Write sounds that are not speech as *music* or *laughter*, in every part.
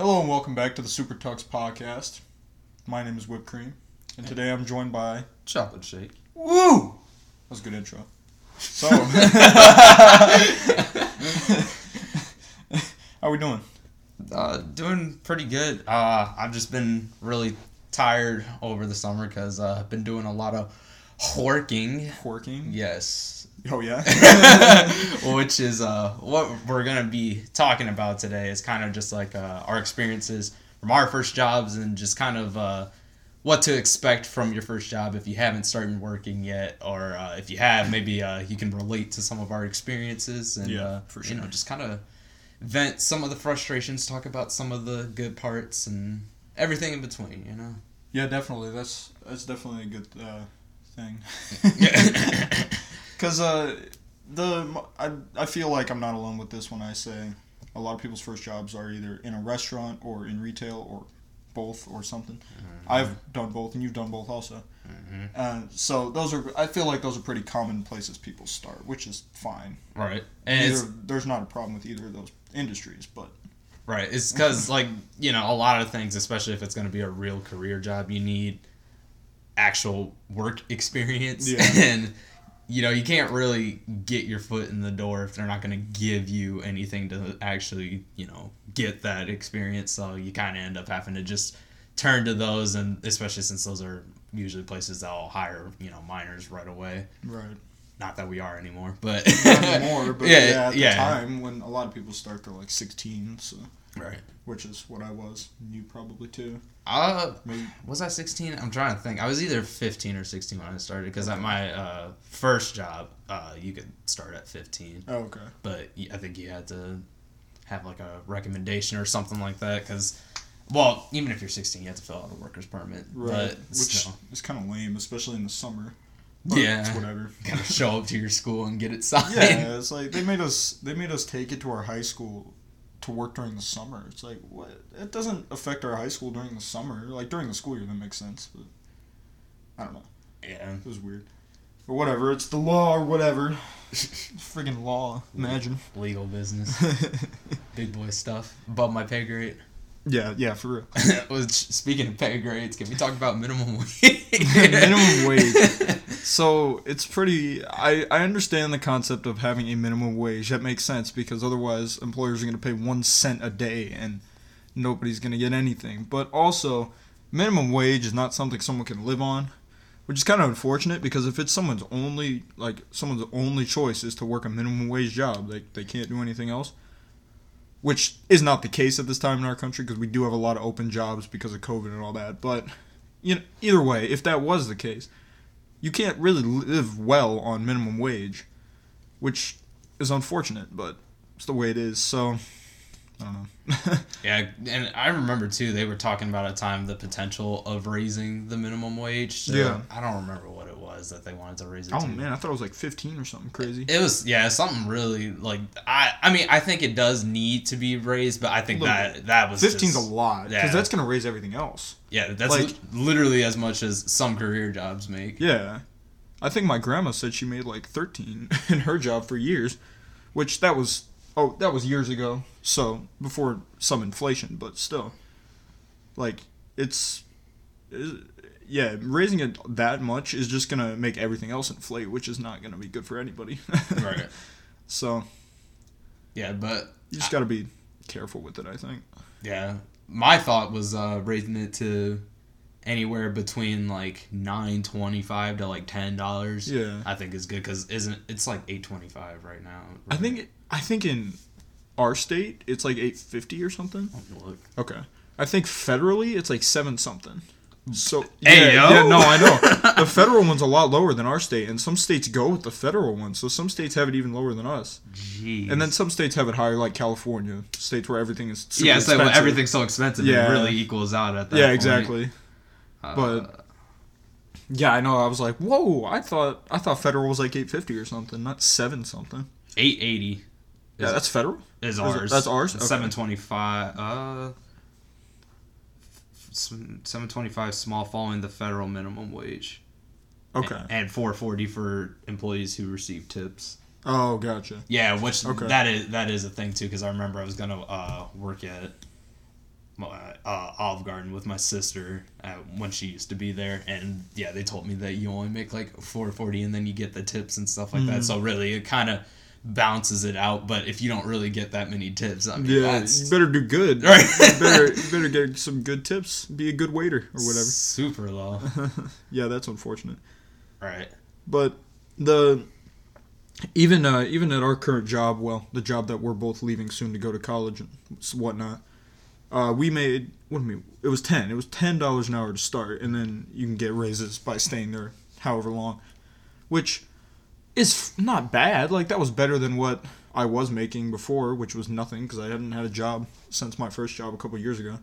Hello and welcome back to the Super Tux podcast. My name is Whipped Cream, and today I'm joined by Chocolate shake. Woo. That was a good intro. So, *laughs* *laughs* how are we doing? Uh, doing pretty good. Uh, I've just been really tired over the summer because uh, I've been doing a lot of working. Working? Yes. Oh yeah. *laughs* Which is uh, what we're gonna be talking about today. Is kind of just like uh, our experiences from our first jobs and just kind of uh, what to expect from your first job if you haven't started working yet, or uh, if you have, maybe uh, you can relate to some of our experiences and Yeah, uh, for you know just kind of vent some of the frustrations, talk about some of the good parts and everything in between. You know. yeah, definitely. That's that's definitely a good uh, thing. Because *laughs* uh, the I, I feel like I'm not alone with this when I say a lot of people's first jobs are either in a restaurant or in retail or both or something. I've done both, and you've done both also. Mhm. Uh, so those are I feel like those are pretty common places people start, which is fine. Right. And Either, there's not a problem with either of those industries, but Right. It's because, like, you know, a lot of things, especially if it's going to be a real career job, you need actual work experience. Yeah. *laughs* And, you know, you can't really get your foot in the door if they're not going to give you anything to actually, you know, get that experience. So you kind of end up having to just turn to those, and especially since those are usually places that'll hire, you know, minors right away. right. Not that we are anymore, but. Not anymore, but *laughs* yeah, yeah, at the yeah. time when a lot of people start, they're like 16, so Right. which is what I was. and You probably too. Uh, Maybe was I 16? I'm trying to think. I was either 15 or 16 when I started because at my uh, first job, uh, you could start at 15, oh, okay. but I think you had to have like a recommendation or something like that because, well, even if you're 16, you have to fill out a worker's permit. Right. But Which still, is kind of lame, especially in the summer. But Yeah. It's whatever. *laughs* gotta show up to your school and get it signed. Yeah, it's like they made us they made us take it to our high school to work during the summer. It's like what it doesn't affect our high school during the summer. Like during the school year that makes sense, but I don't know. Yeah. It was weird. But whatever, it's the law or whatever. *laughs* Friggin' law. Imagine. Legal business, *laughs* big boy stuff, above my pay grade. Yeah, yeah, for real. *laughs* Which, speaking of pay grades, can we talk about minimum wage? *laughs* Minimum *laughs* wage. So it's pretty. I, I understand the concept of having a minimum wage. That makes sense because otherwise employers are going to pay one cent a day and nobody's going to get anything. But also, minimum wage is not something someone can live on, which is kind of unfortunate because if it's someone's only like someone's only choice is to work a minimum wage job, they they can't do anything else. Which is not the case at this time in our country because we do have a lot of open jobs because of COVID and all that. But you know, either way, if that was the case, you can't really live well on minimum wage, which is unfortunate, but it's the way it is. So, I don't know. *laughs* Yeah, and I remember too. They were talking about a time the potential of raising the minimum wage. So Yeah. I don't remember what it was that they wanted to raise it oh to. man, I thought it was like 15 or something crazy. It was yeah something really like I I mean I think it does need to be raised, but I think Little that that was 15's just, a lot because yeah. that's gonna raise everything else. yeah that's like- literally as much as some career jobs make. Yeah, I think my grandma said she made like 13 *laughs* in her job for years, which that was oh that was years ago. So before some inflation, but still, like it's, yeah, raising it that much is just gonna make everything else inflate, which is not gonna be good for anybody. *laughs* right. So Yeah, but you just gotta be careful with it. I think. Yeah, my thought was uh, raising it to anywhere between like nine twenty five to like ten dollars. Yeah. I think is good because isn't it's like eight twenty five right now. I think I think in our state it's like 850 or something. Look. Okay. I think federally it's like seven something. So yeah, yo. yeah, no, I know. the federal one's a lot lower than our state, and some states go with the federal one. So some states have it even lower than us, Jeez. and then some states have it higher, like California, states where everything is super yeah, it's like when expensive. everything's so expensive, Yeah. it really equals out at that. Yeah, point. exactly. Uh, But- Yeah, I know. I was like, whoa! I thought I thought federal was like eight fifty or something, not seven something. eight eighty Yeah, that's federal. is ours. that's ours? Okay. Seven twenty five. Uh. Seven twenty-five small following the federal minimum wage. Okay. and 440 for employees who receive tips. Oh, gotcha. Yeah, which Okay. that is that is a thing too because I remember I was gonna uh, work at my, uh, Olive Garden with my sister uh, when she used to be there, and yeah, they told me that you only make like four forty, and then you get the tips and stuff like that. So really, it kind of balances it out. But if you don't really get that many tips, I mean, Yeah, that's you better do good. *laughs* Right. you, better, you better get some good tips. Be a good waiter or whatever. super low. *laughs* yeah, that's unfortunate. right. But the even uh, even at our current job, well, the job that we're both leaving soon to go to college and whatnot, uh, we made what do you mean? It was ten. It was ten dollars an hour to start, and then you can get raises by staying there however long, which is not bad. Like that was better than what I was making before, which was nothing because I hadn't had a job since my first job a couple years ago.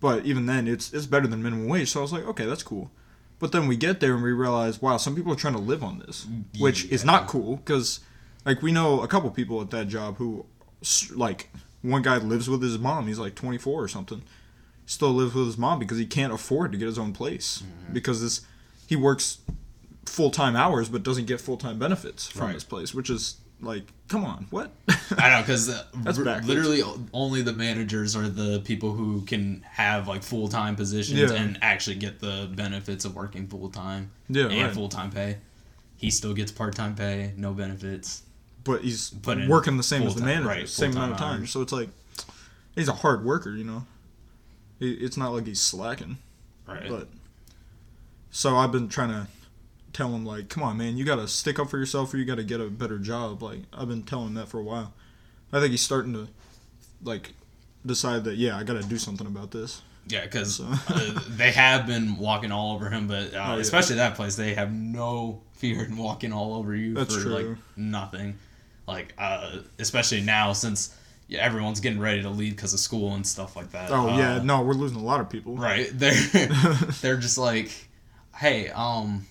But even then, it's it's better than minimum wage. So I was like, okay, that's cool. But then we get there and we realize, wow, some people are trying to live on this, which is not cool because, like, we know a couple people at that job who, like, one guy lives with his mom. He's like 24 or something. Still lives with his mom because he can't afford to get his own place mm-hmm. because this he works full time hours but doesn't get full time benefits from Right. his place, which is like, come on, what? I know because uh, *laughs* That's backwards. literally only the managers are the people who can have like full time positions Yeah. and actually get the benefits of working full time yeah, and right. full time pay. He still gets part time pay, no benefits. but he's But working the same as the manager, right, same amount of time. hours. So it's like he's a hard worker, you know. It's not like he's slacking. Right. But so I've been trying to tell him like, come on, man, you got to stick up for yourself, or you got to get a better job. Like I've been telling him that for a while. I think he's starting to like decide that yeah, I got to do something about this. yeah, because So- uh, *laughs* they have been walking all over him, but uh, Oh, yeah. especially that place, they have no fear in walking all over you That's for true. like nothing. Like uh, especially now since yeah, everyone's getting ready to leave because of school and stuff like that. Oh Uh, yeah, no, we're losing a lot of people. Right. *laughs* They're *laughs* they're just like, hey, um,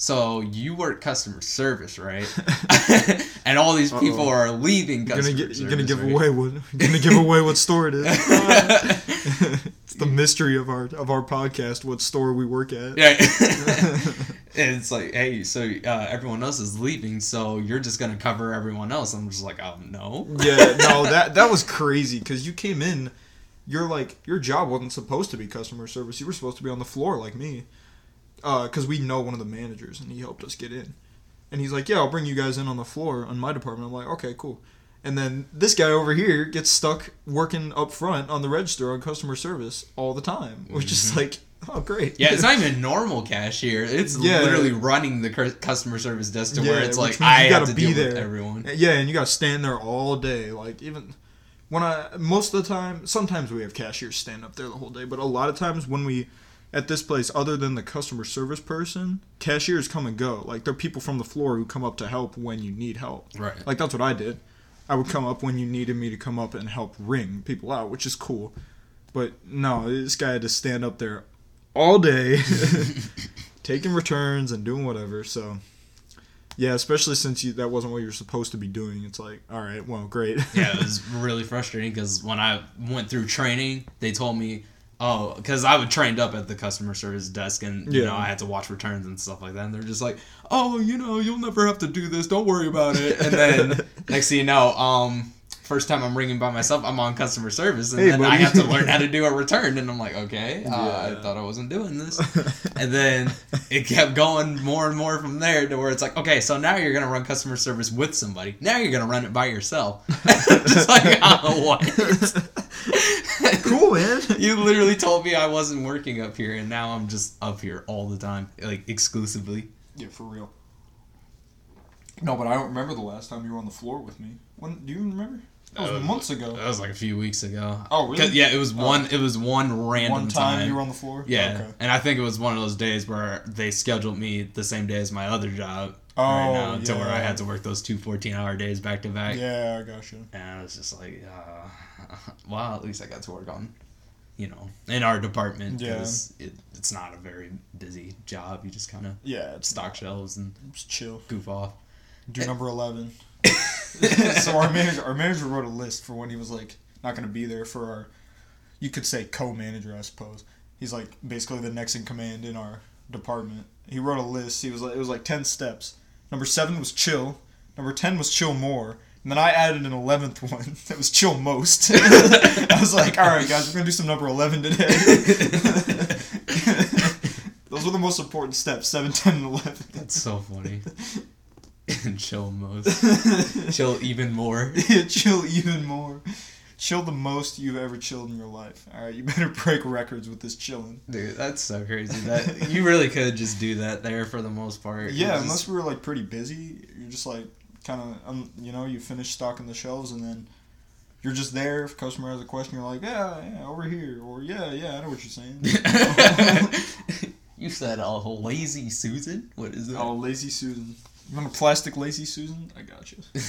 so you work customer service, right? *laughs* *laughs* and all these people Uh-oh. are leaving You're customer gonna get, you're gonna give right? away what you're gonna give away what store it is. *laughs* it's the mystery of our of our podcast. What store we work at? Yeah. and it's like, hey, so uh, everyone else is leaving, so you're just gonna cover everyone else. I'm just like, oh no. Yeah, no, that that was crazy because you came in, you're like your job wasn't supposed to be customer service. You were supposed to be on the floor like me, Uh, because we know one of the managers and he helped us get in, and he's like, yeah, I'll bring you guys in on the floor on my department. I'm like, okay, cool. And then this guy over here gets stuck working up front on the register on customer service all the time, which is mm-hmm. like, *laughs* oh great. Yeah, it's not even normal cashier. It's Yeah. literally running the customer service desk to where it's like I have gotta to be there. everyone. Yeah, and you gotta stand there all day. Like even when I most of the time, sometimes we have cashiers stand up there the whole day, but a lot of times when we at this place, other than the customer service person, cashiers come and go. Like they're people from the floor who come up to help when you need help. Right. Like that's what I did. I would come up when you needed me to come up and help ring people out, which is cool. But no, this guy had to stand up there all day, *laughs* taking returns and doing whatever. So, yeah, especially since you, that wasn't what you're supposed to be doing. It's like, all right, well, great. yeah, it was *laughs* really frustrating because when I went through training, they told me, oh, because I was trained up at the customer service desk and, you Yeah. know, I had to watch returns and stuff like that. And they're just like, oh, you know, you'll never have to do this. Don't worry about it. And then *laughs* next thing you know, um, first time I'm ringing by myself, I'm on customer service. And Hey, then I have to learn how to *laughs* do a return. And I'm like, okay, uh, I thought I wasn't doing this. *laughs* And then it kept going more and more from there to where it's like, okay, so now you're gonna run customer service with somebody. Now you're gonna run it by yourself. *laughs* Just like, oh, what? cool, man. you literally told me I wasn't working up here, and now I'm just up here all the time, like exclusively. Yeah, for real. No, but I don't remember the last time you were on the floor with me. When do you remember? That was Uh, months ago. That was like a few weeks ago. Oh, really? Yeah, it was Oh. one. It was one random One time, you were on the floor. Yeah, Okay. and I think it was one of those days where they scheduled me the same day as my other job. Oh, right now, to where I had to work those two 14 hour days back to back. Yeah, I got you. And I was just like, uh, *laughs* well, at least I got to work on, you know, in our department Yeah. because it, it's not a very busy job. You just kind of Yeah, stock shelves and it's chill. goof off. Do number eleven. *laughs* so our manager, our manager wrote a list for when he was like not going to be there for our, you could say co-manager, I suppose. He's like basically the next in command in our department. He wrote a list. He was like it was like ten steps. Number seven was chill. Number ten was chill more, And then I added an eleventh one *laughs* that was chill most. *laughs* I was like, all right, guys, we're gonna do some number eleven today. Those were the most important steps: 7, 10, and eleven. That's so funny. *laughs* and chill most. *laughs* chill even more. *laughs* yeah, chill even more. Chill the most you've ever chilled in your life. All right, you better break records with this chilling. Dude, that's so crazy. That you really could just do that there for the most part. Yeah, Just- unless we were like pretty busy, you're just like kind of, um, you know, you finish stocking the shelves and then you're just there. If a customer has a question, you're like, yeah, yeah, over here, or yeah, yeah, I know what you're saying. you said a lazy Susan. What is it? oh, lazy Susan. You want a plastic lazy Susan? I got you. *laughs*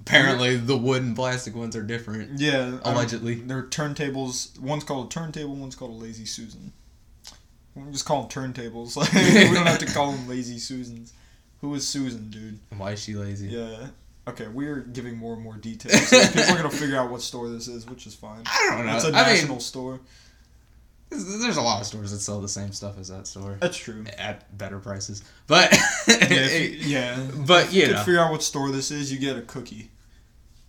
Apparently, the wood and plastic ones are different. Yeah, um, Allegedly. they're turntables. One's called a turntable. One's called a lazy Susan. We just call them turntables. *laughs* We don't have to *laughs* call them lazy Susans. Who is Susan, dude? Why is she lazy? Yeah. Okay, we're giving more and more details. So people are gonna figure out what store this is, which is fine. I don't know. It's a I national mean, store. There's a lot of stores that sell the same stuff as that store That's true. at better prices. But *laughs* Yeah, you, yeah. but you you know, figure out what store this is, you get a cookie.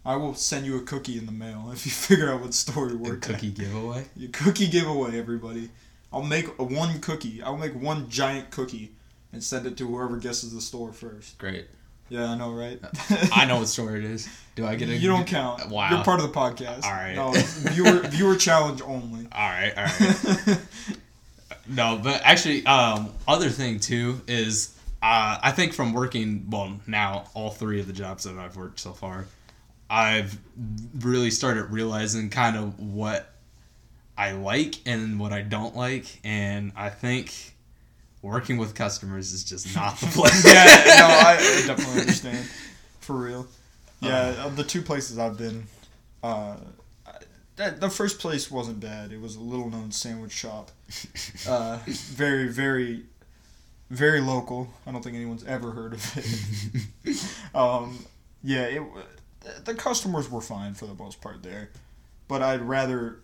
I will send you a cookie in the mail if you *laughs* figure out what store you a work at. cookie giveaway. Your cookie giveaway, everybody. I'll make a one cookie. I'll make one giant cookie and send it to whoever guesses the store first. Great. Yeah, I know, right? I know what *laughs* store it is. Do I get a? You don't count. Wow. You're part of the podcast. All right. No, viewer *laughs* viewer challenge only. All right, all right. *laughs* no, but actually, um, other thing too is uh, I think from working well now all three of the jobs that I've worked so far, I've really started realizing kind of what I like and what I don't like, and I think working with customers is just *laughs* not the place. yeah, no, I, I definitely understand. For real. Yeah, Uh-huh. of the two places I've been, uh, that, the first place wasn't bad. It was a little known sandwich shop. *laughs* Uh, very, very, very local. I don't think anyone's ever heard of it. *laughs* um, yeah, it, the customers were fine for the most part there, but I'd rather,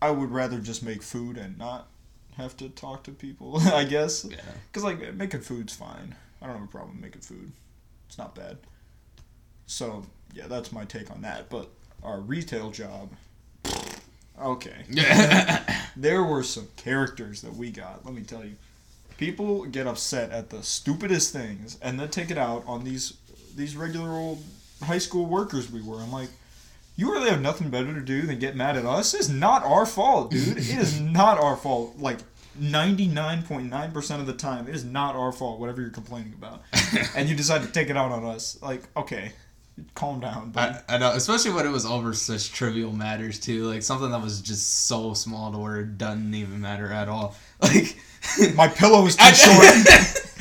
I would rather just make food and not have to talk to people. *laughs* I guess. Yeah. Because, like, making food's fine. I don't have a problem making food. It's not bad. So, yeah, that's my take on that. But our retail job, okay. *laughs* *laughs* There were some characters that we got, let me tell you. People get upset at the stupidest things and then take it out on these these regular old high school workers we were. I'm like, you really have nothing better to do than get mad at us? It's not our fault, dude. It is *laughs* not our fault. Like 99.9% of the time, it is not our fault, whatever you're complaining about. *laughs* and you decide to take it out on us. Like, okay, calm down. But I, I know, especially when it was over such trivial matters too, like something that was just so small to where it doesn't even matter at all. *laughs* Like my pillow is too short.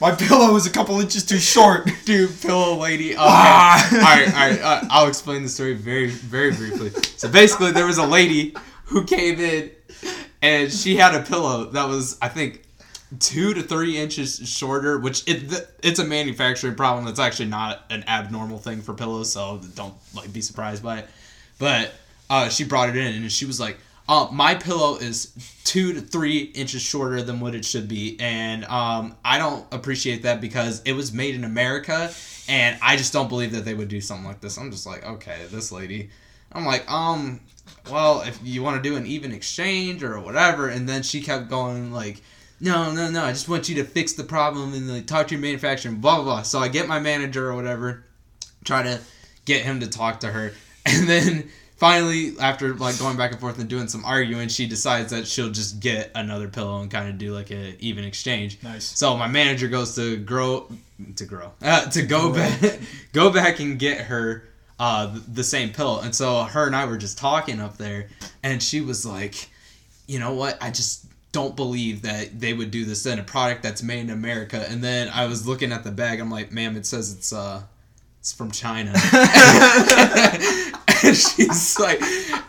My pillow is a couple inches too short. *laughs* dude, pillow lady. Okay. Ah. all right, all right. Uh, I'll explain the story very, very briefly. So basically, there was a lady who came in, and she had a pillow that was, I think, two to three inches shorter. Which it it's a manufacturing problem. That's actually not an abnormal thing for pillows. So don't like be surprised by it. But uh, she brought it in, and she was like. Uh, my pillow is two to three inches shorter than what it should be, and um, I don't appreciate that because it was made in America, and I just don't believe that they would do something like this. I'm just like, okay, this lady. I'm like, um, well, if you want to do an even exchange or whatever, and then she kept going like, no, no, no, I just want you to fix the problem and like talk to your manufacturer, blah blah blah. So I get my manager or whatever, try to get him to talk to her, *laughs* and then finally after like going back and forth and doing some arguing she decides that she'll just get another pillow and kind of do like a even exchange. Nice. so my manager goes to grow to grow *laughs* uh, to go back *laughs* go back and get her uh, the same pillow. And so her and i were just talking up there and she was like you know what? I just don't believe that they would do this in a product that's made in america. And then i was looking at the bag. I'm like ma'am it says it's uh it's from China. and *laughs* *laughs* she's like,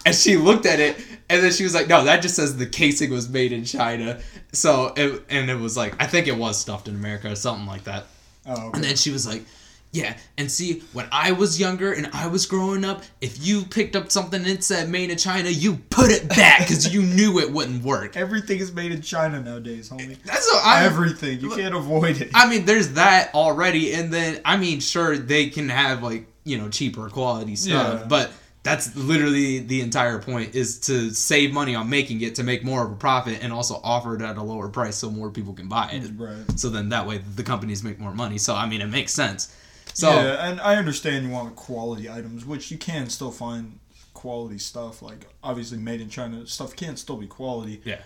and she looked at it, and then she was like, no, that just says the casing was made in China. So, it, and it was like, I think it was stuffed in America or something like that. Oh, okay. And then she was like, yeah, and see, when I was younger and I was growing up, if you picked up something that said made in China, you put it back because you knew it wouldn't work. Everything is made in China nowadays, homie. That's what I. Everything. You can't avoid it. I mean, there's that already, and then I mean, sure they can have like you know cheaper quality stuff. Yeah. But that's literally the entire point is to save money on making it to make more of a profit and also offer it at a lower price so more people can buy it. Right. So then that way the companies make more money. So I mean it makes sense. So yeah, and I understand you want quality items, which you can still find quality stuff. Like obviously, made in China stuff can still be quality. Yeah.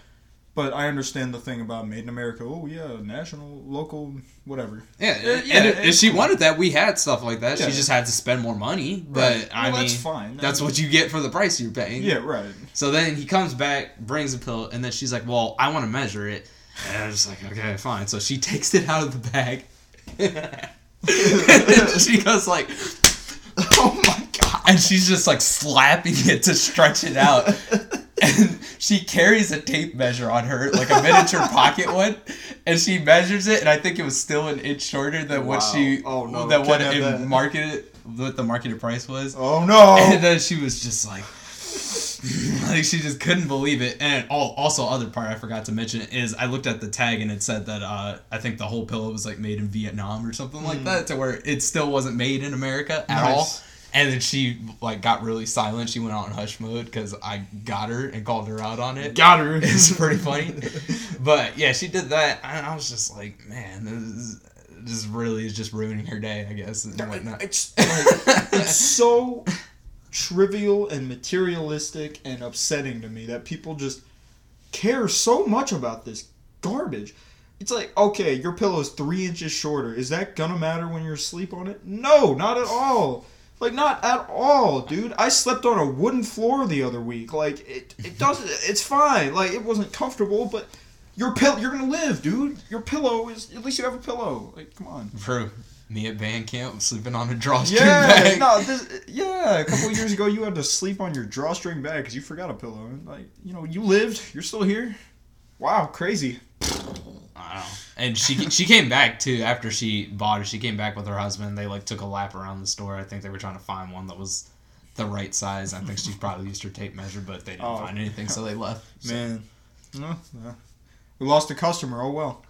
But I understand the thing about made in America. Oh yeah, national, local, whatever. Yeah, Uh, and yeah, if- if she wanted that, we had stuff like that. Yeah. She just had to spend more money. But Right. I Well, mean, that's fine. That's what you get for the price you're paying. Yeah, right. So then he comes back, brings a pill, and then she's like, "Well, I want to measure it." And I was like, "Okay, fine." So she takes it out of the bag. *laughs* she goes like, *laughs* Oh my god. and she's just like slapping it to stretch it out. And she carries a tape measure on her, like a miniature *laughs* pocket one, and she measures it, and I think it was still an inch shorter than what she, Oh, no, than what it that. marketed, what the marketed price was. Oh no. And then she was just like, *laughs* like she just couldn't believe it. And all, also, other part I forgot to mention is I looked at the tag and it said that uh, I think the whole pillow was like made in Vietnam or something like that, to where it still wasn't made in America at all. And then she like got really silent. She went on hush mode because I got her and called her out on it. Got her. *laughs* It's pretty funny. *laughs* But yeah, she did that. And I was just like, man, this is, this really is just ruining her day, I guess, and whatnot. It's like, it's so trivial and materialistic and upsetting to me that people just care so much about this garbage. It's like, okay, your pillow is three inches shorter. Is that gonna matter when you're asleep on it? No, not at all. Like not at all, dude. I slept on a wooden floor the other week. Like it, it doesn't. It's fine. Like it wasn't comfortable, but your pill, you're gonna live, dude. Your pillow is at least you have a pillow. Like come on. True. Me at band camp, sleeping on a drawstring Yeah, bag. no, this, yeah. A couple of years ago, you had to sleep on your drawstring bag because you forgot a pillow. And, Like, you know, you lived. You're still here. Wow, crazy. And she she came back too after she bought it. She came back with her husband. They like took a lap around the store. I think they were trying to find one that was the right size. I think she probably used her tape measure, but they didn't Oh. find anything, so they left. So- Man, no, no. we lost a customer. Oh well.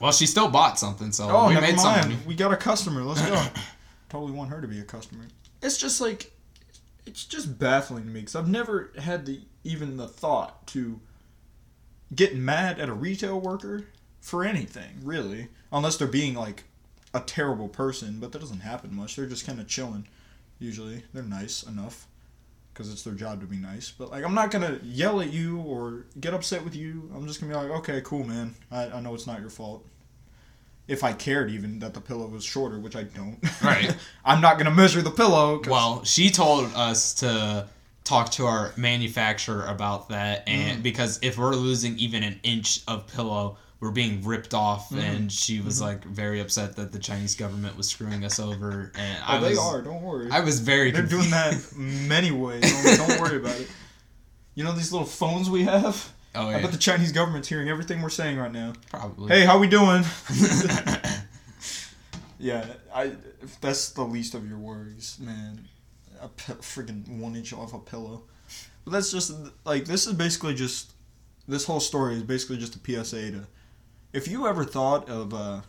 Well, she still bought something, so Oh, we never made mind. We got a customer. Let's go. *coughs* totally want her to be a customer. It's just like, it's just baffling to me because I've never had the even the thought to get mad at a retail worker for anything, really, unless they're being like a terrible person. But that doesn't happen much. They're just kind of chilling. Usually, they're nice enough because it's their job to be nice. But like, I'm not gonna yell at you or get upset with you. I'm just gonna be like, okay, cool, man. I, I know it's not your fault. If I cared even that the pillow was shorter, which I don't. Right. *laughs* I'm not gonna measure the pillow. 'cause- Well, she told us to talk to our manufacturer about that, Mm. and because if we're losing even an inch of pillow, we're being ripped off. Mm. And she was Mm-hmm. like very upset that the Chinese government was screwing us over. And oh, I was, they are. Don't worry. I was very. They're doing that many ways. Don't, don't worry about it. You know these little phones we have. Oh yeah. I bet the Chinese government's hearing everything we're saying right now. probably. Hey, how we doing? *laughs* yeah, I. If that's the least of your worries, man. A pi- freaking one inch off a pillow. But that's just like this is basically just this whole story is basically just a PSA to. If you ever thought of uh,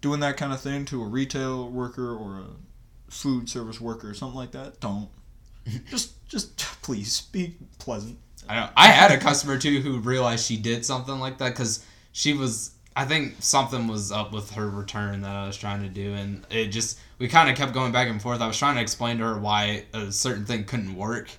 doing that kind of thing to a retail worker or a food service worker or something like that, don't. *laughs* just, just *laughs* please be pleasant. I know. I had a customer too who realized she did something like that because she was. I think something was up with her return that I was trying to do, and it just we kind of kept going back and forth. I was trying to explain to her why a certain thing couldn't work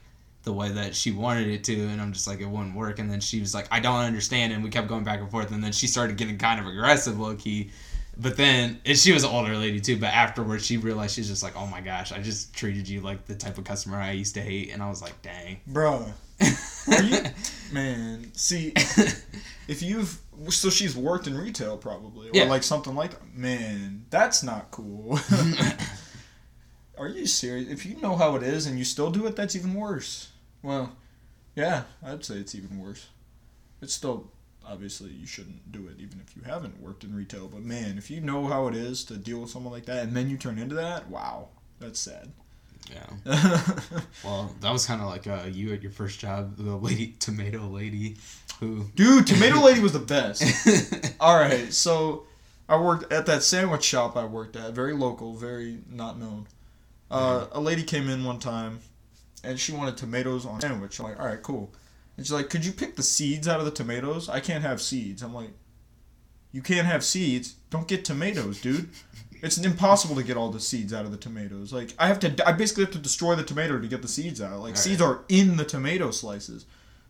the way that she wanted it to, and I'm just like it wouldn't work. And then she was like, "I don't understand," and we kept going back and forth. And then she started getting kind of aggressive, low key. But then and she was an older lady too. But afterwards, she realized she's just like, "Oh my gosh, I just treated you like the type of customer I used to hate," and I was like, "Dang." bro *laughs* Are you man, see if you've so she's worked in retail probably or Yeah. like something like that. Man, that's not cool. *laughs* Are you serious? If you know how it is and you still do it, that's even worse. Well, yeah, I'd say it's even worse. It's still obviously you shouldn't do it even if you haven't worked in retail, but man, if you know how it is to deal with someone like that and then you turn into that, wow, that's sad. Yeah. *laughs* Well, that was kind of like uh, you at your first job, the lady, tomato lady, who. Dude, Tomato Lady was the best. *laughs* All right, so I worked at that sandwich shop I worked at, very local, very not known. Uh, a lady came in one time, and she wanted tomatoes on a sandwich. I'm like, all right, cool. And she's like, could you pick the seeds out of the tomatoes? I can't have seeds. I'm like, you can't have seeds. Don't get tomatoes, dude. It's impossible to get all the seeds out of the tomatoes. Like I have to, I basically have to destroy the tomato to get the seeds out. Like All seeds are in the tomato slices.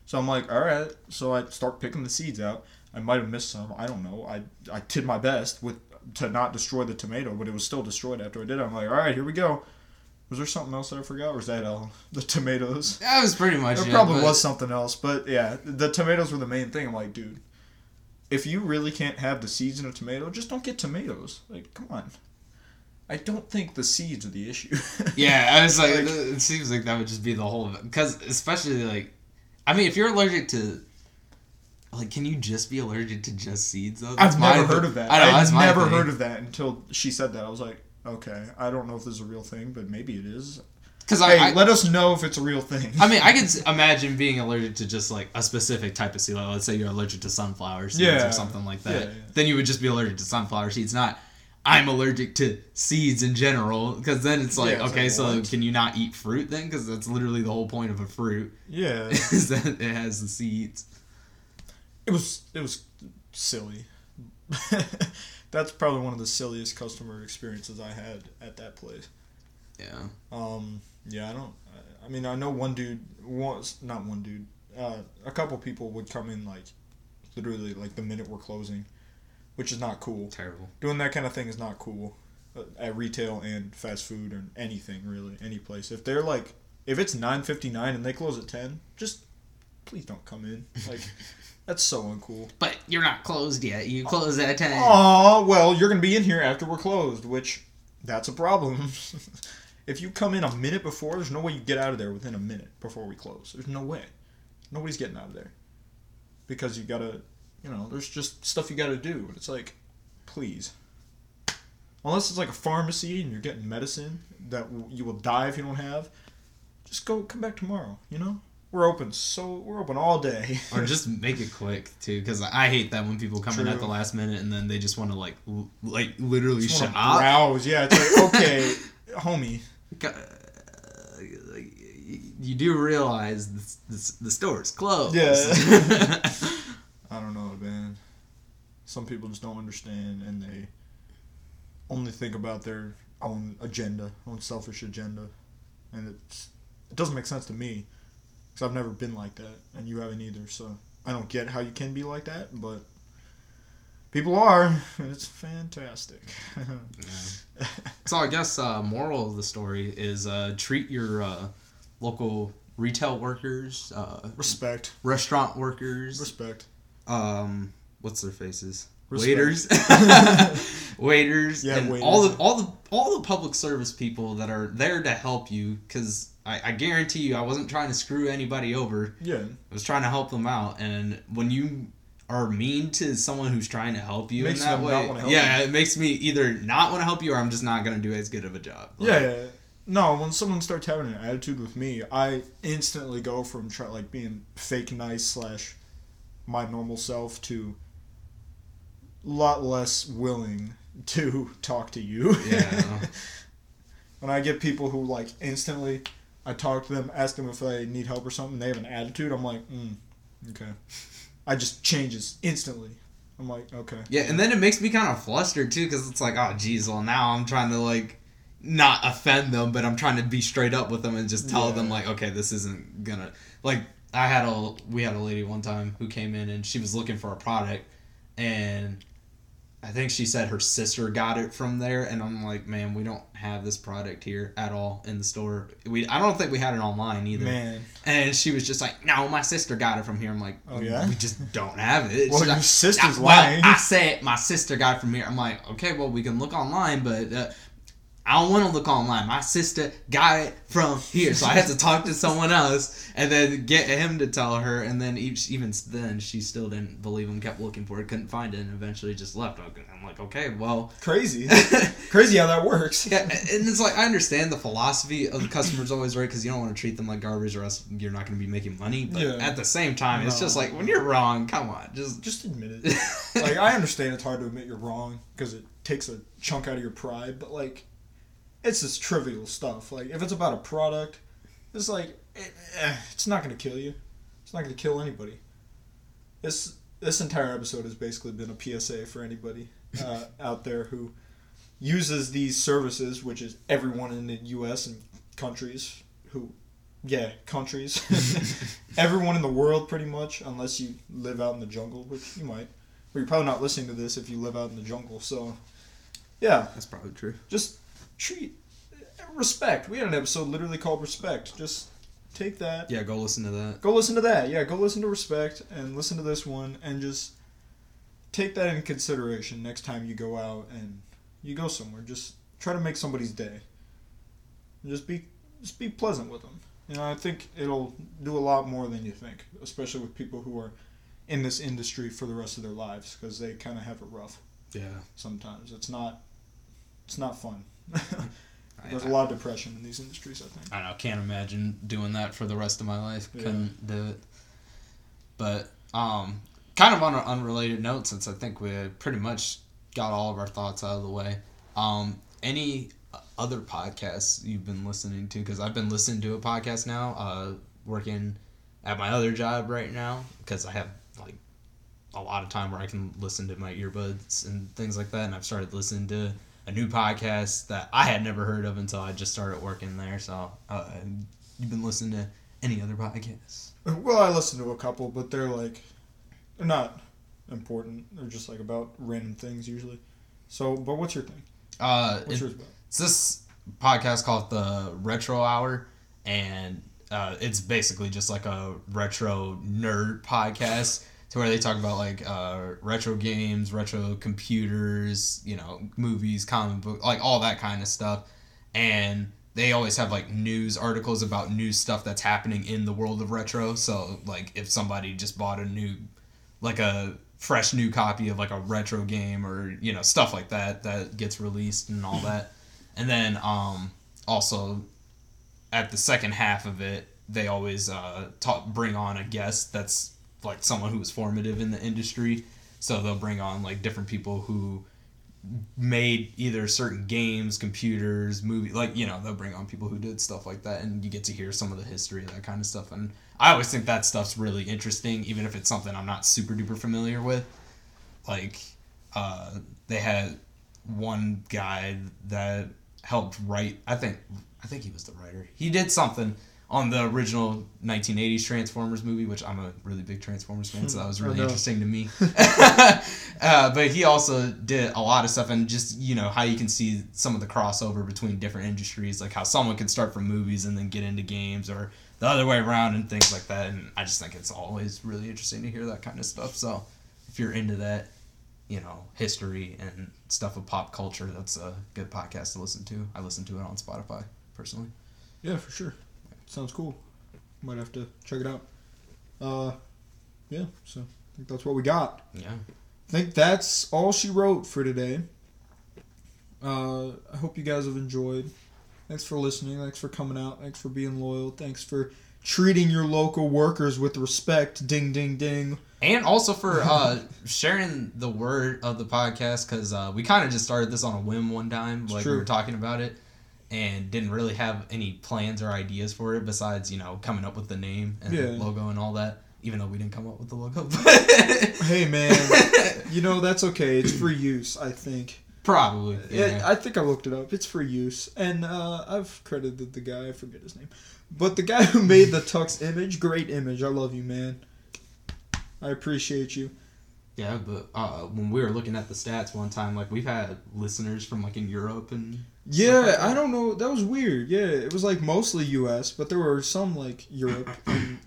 So I'm like, all right. So I start picking the seeds out. I might have missed some. I don't know. I I did my best with to not destroy the tomato, but it was still destroyed after I did it. I'm like, all right, here we go. Was there something else that I forgot, or was that all *laughs* the tomatoes? That was pretty much There it, probably but- was something else, but yeah, the tomatoes were the main thing. I'm like, dude, if you really can't have the seeds in a tomato, just don't get tomatoes. Like, come on. I don't think the seeds are the issue. *laughs* Yeah, I was like, Like- it seems like that would just be the whole because especially like, I mean, if you're allergic to, like, can you just be allergic to just seeds though? That's I've never heard of that. I know, I've never heard of that until she said that. I was like, okay, I don't know if this is a real thing, but maybe it is. Because Hey, I, let us know if it's a real thing. I mean, I can *laughs* imagine being allergic to just like a specific type of seed. Like, let's say you're allergic to sunflower seeds Yeah. or something like that. Yeah, yeah. Then you would just be allergic to sunflower seeds, not. I'm allergic to seeds in general, because then it's like, it's okay, like, so what? can you not eat fruit then? Because that's literally the whole point of a fruit yeah, *laughs* is that it has the seeds. it was it was silly. *laughs* That's probably one of the silliest customer experiences I had at that place. Yeah. Um, yeah, I don't. I- I mean, I know one dude was not one dude. Uh, a couple people would come in like, literally like the minute we're closing, which is not cool. Terrible. Doing that kind of thing is not cool uh, at retail and fast food or anything really, any place. If they're like, if it's nine fifty nine and they close at ten, just please don't come in. *laughs* Like, that's so uncool. But you're not closed yet. You close at 10. Aw, well, you're gonna be in here after we're closed, which that's a problem. *laughs* if you come in a minute before, there's no way you get out of there within a minute before we close. There's no way. Nobody's getting out of there because you gotta, you know, there's just stuff you gotta do, and it's like, please. Unless it's like a pharmacy and you're getting medicine that you will die if you don't have, just go come back tomorrow. You know, we're open so we're open all day. Or just make it quick too, because I hate that when people come in at the last minute and then they just want to like, l- like literally Just wanna shop. browse. Yeah, it's like *laughs* okay, homie. Uh, like, You do realize this, this, the store is closed. Yeah. *laughs* I don't know, man. Some people just don't understand, and they only think about their own agenda, own selfish agenda, and it's it doesn't make sense to me because I've never been like that, and you haven't either. So I don't get how you can be like that, but people are, and it's fantastic. *laughs* so I guess uh, moral of the story is uh, treat your uh, local retail workers, uh, Respect, restaurant workers, respect. um, what's their faces? Respect. Waiters, *laughs* *laughs* waiters, Yeah, and waiters. all the all the all the public service people that are there to help you. Because I, I guarantee you, I wasn't trying to screw anybody over. Yeah, I was trying to help them out, and when you are mean to someone who's trying to help you Makes in that way, not wanna help yeah, it makes me either not want to help you or I'm just not gonna do as good of a job. Like, Yeah, yeah, yeah. No, when someone starts having an attitude with me, I instantly go from try, like being fake nice slash my normal self to a lot less willing to *laughs* talk to you. Yeah. *laughs* when I get people who like instantly, I talk to them, ask them if they need help or something, they have an attitude. I'm like, mm, okay. I just changes instantly. I'm like, okay. Yeah, and then it makes me kind of flustered too, because it's like, oh, geez, well now I'm trying to like not offend them, but I'm trying to be straight up with them and just tell Yeah. them like, okay, this isn't gonna like. I had a we had a lady one time who came in and she was looking for a product, and I think she said her sister got it from there, and I'm like, man, we don't have this product here at all in the store. We I don't think we had it online either. Man, And she was just like, no, my sister got it from here. I'm like, Oh, yeah? we just don't have it. well, She's your like, sister's "Ah, well, lying. I said my sister got it from here. I'm like, okay, well, we can look online, but uh, I don't want to look online. My sister got it from here, so I had to talk to someone else and then get him to tell her. And then each, even then, she still didn't believe him. Kept looking for it, couldn't find it, and eventually just left. I'm like, okay, well. Crazy. *laughs* Crazy how that works. Yeah, and it's like I understand the philosophy of the customer's always right because you don't want to treat them like garbage or else you're not going to be making money. But Yeah. at the same time, it's just like when you're wrong, come on, just Just admit it. *laughs* like I understand it's hard to admit you're wrong because it takes a chunk out of your pride, but like it's just trivial stuff. Like if it's about a product, it's like it, eh, it's not gonna kill you. It's not gonna kill anybody. This this entire episode has basically been a PSA for anybody uh, *laughs* out there who uses these services, which is everyone in the U.S. and countries who, yeah, countries, *laughs* *laughs* everyone in the world pretty much, unless you live out in the jungle, which you might. But you're probably not listening to this if you live out in the jungle. So, yeah, That's probably true. just treat respect. We had an episode literally called respect. Just take that. Yeah, go listen to that. Go listen to that. Yeah, go listen to respect and listen to this one and just take that in consideration next time you go out and you go somewhere. Just try to make somebody's day. Just be just be pleasant with them. You know, I think it'll do a lot more than you think, especially with people who are in this industry for the rest of their lives because they kind of have it rough Yeah. sometimes. It's not it's not fun. I, *laughs* There's a lot of depression in these industries, I think. I know. Can't imagine doing that for the rest of my life. Yeah. Couldn't do it. But um, kind of on an unrelated note, since I think we pretty much got all of our thoughts out of the way. Um, any other podcasts you've been listening to? Because I've been listening to a podcast now. Uh, working at my other job right now because I have like a lot of time where I can listen to my earbuds and things like that. And I've started listening to a new podcast that I had never heard of until I just started working there. So, uh, you've been listening to any other podcasts? Well, I listen to a couple, but they're like they're not important. They're just like about random things usually. So, but what's your thing? Uh, What's it- yours about? it's this podcast called the Retro Hour, and uh, it's basically just like a retro nerd podcast to where they talk about like uh, retro games, retro computers, you know, movies, comic book, like all that kind of stuff. And they always have like news articles about new stuff that's happening in the world of retro. So like if somebody just bought a new, like a fresh new copy of like a retro game or you know stuff like that that gets released and all that. *laughs* And then um, also at the second half of it, they always uh, talk, bring on a guest that's like someone who was formative in the industry. So they'll bring on like different people who made either certain games, computers, movie, like you know they'll bring on people who did stuff like that, and you get to hear some of the history of that kind of stuff. And I always think that stuff's really interesting, even if it's something I'm not super duper familiar with. Like uh, they had one guy that helped write. I think I think he was the writer. He did something on the original 1980s Transformers movie, which I'm a really big Transformers fan, so that was *laughs* really interesting to me. *laughs* *laughs* uh, but he also did a lot of stuff, and just you know how you can see some of the crossover between different industries, like how someone can start from movies and then get into games, or the other way around, and things like that. And I just think it's always really interesting to hear that kind of stuff. So if you're into that, you know, history and stuff of pop culture, that's a good podcast to listen to. I listen to it on Spotify personally. Yeah, for sure. Sounds cool. Might have to check it out. Uh, yeah. So I think that's what we got. Yeah. I think that's all she wrote for today. Uh, I hope you guys have enjoyed. Thanks for listening. Thanks for coming out. Thanks for being loyal. Thanks for treating your local workers with respect. Ding, ding, ding. And also for uh, *laughs* sharing the word of the podcast because uh, we kind of just started this on a whim one time, like we were talking about it, and didn't really have any plans or ideas for it besides you know coming up with the name and Yeah. the logo and all that. Even though we didn't come up with the logo, *laughs* Hey, man. you know, that's okay. It's free use, I think. probably. Yeah. Yeah. I think I looked it up. It's for use, and uh, I've credited the guy. I forget his name, but the guy who made the Tux image, great image. I love you, man. I appreciate you. Yeah, but uh, when we were looking at the stats one time, like we've had listeners from like in Europe and Yeah, like. I don't know. That was weird. Yeah, it was like mostly U.S., but there were some like Europe *coughs* and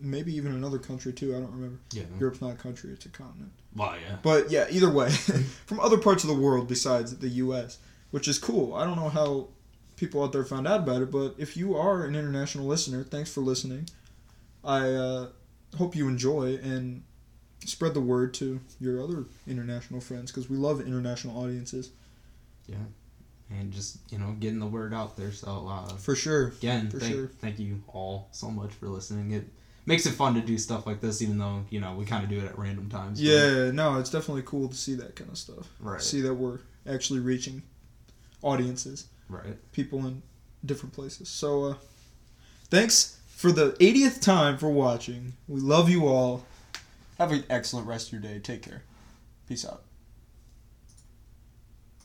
maybe even another country too. I don't remember. yeah, Europe's not a country; it's a continent. well, yeah, But yeah, either way, *laughs* from other parts of the world besides the U.S., which is cool. I don't know how people out there found out about it, but if you are an international listener, thanks for listening. I uh, hope you enjoy and spread the word to your other international friends because we love international audiences Yeah, and just you know getting the word out there. So uh, for sure. again, For thank, sure. thank you all so much for listening. It makes it fun to do stuff like this, even though you know we kind of do it at random times. Yeah, no, it's definitely cool to see that kind of stuff. Right. See that we're actually reaching audiences. Right. people in different places. So, uh, thanks for the 80th time for watching. We love you all. Have an excellent rest of your day. Take care. Peace out.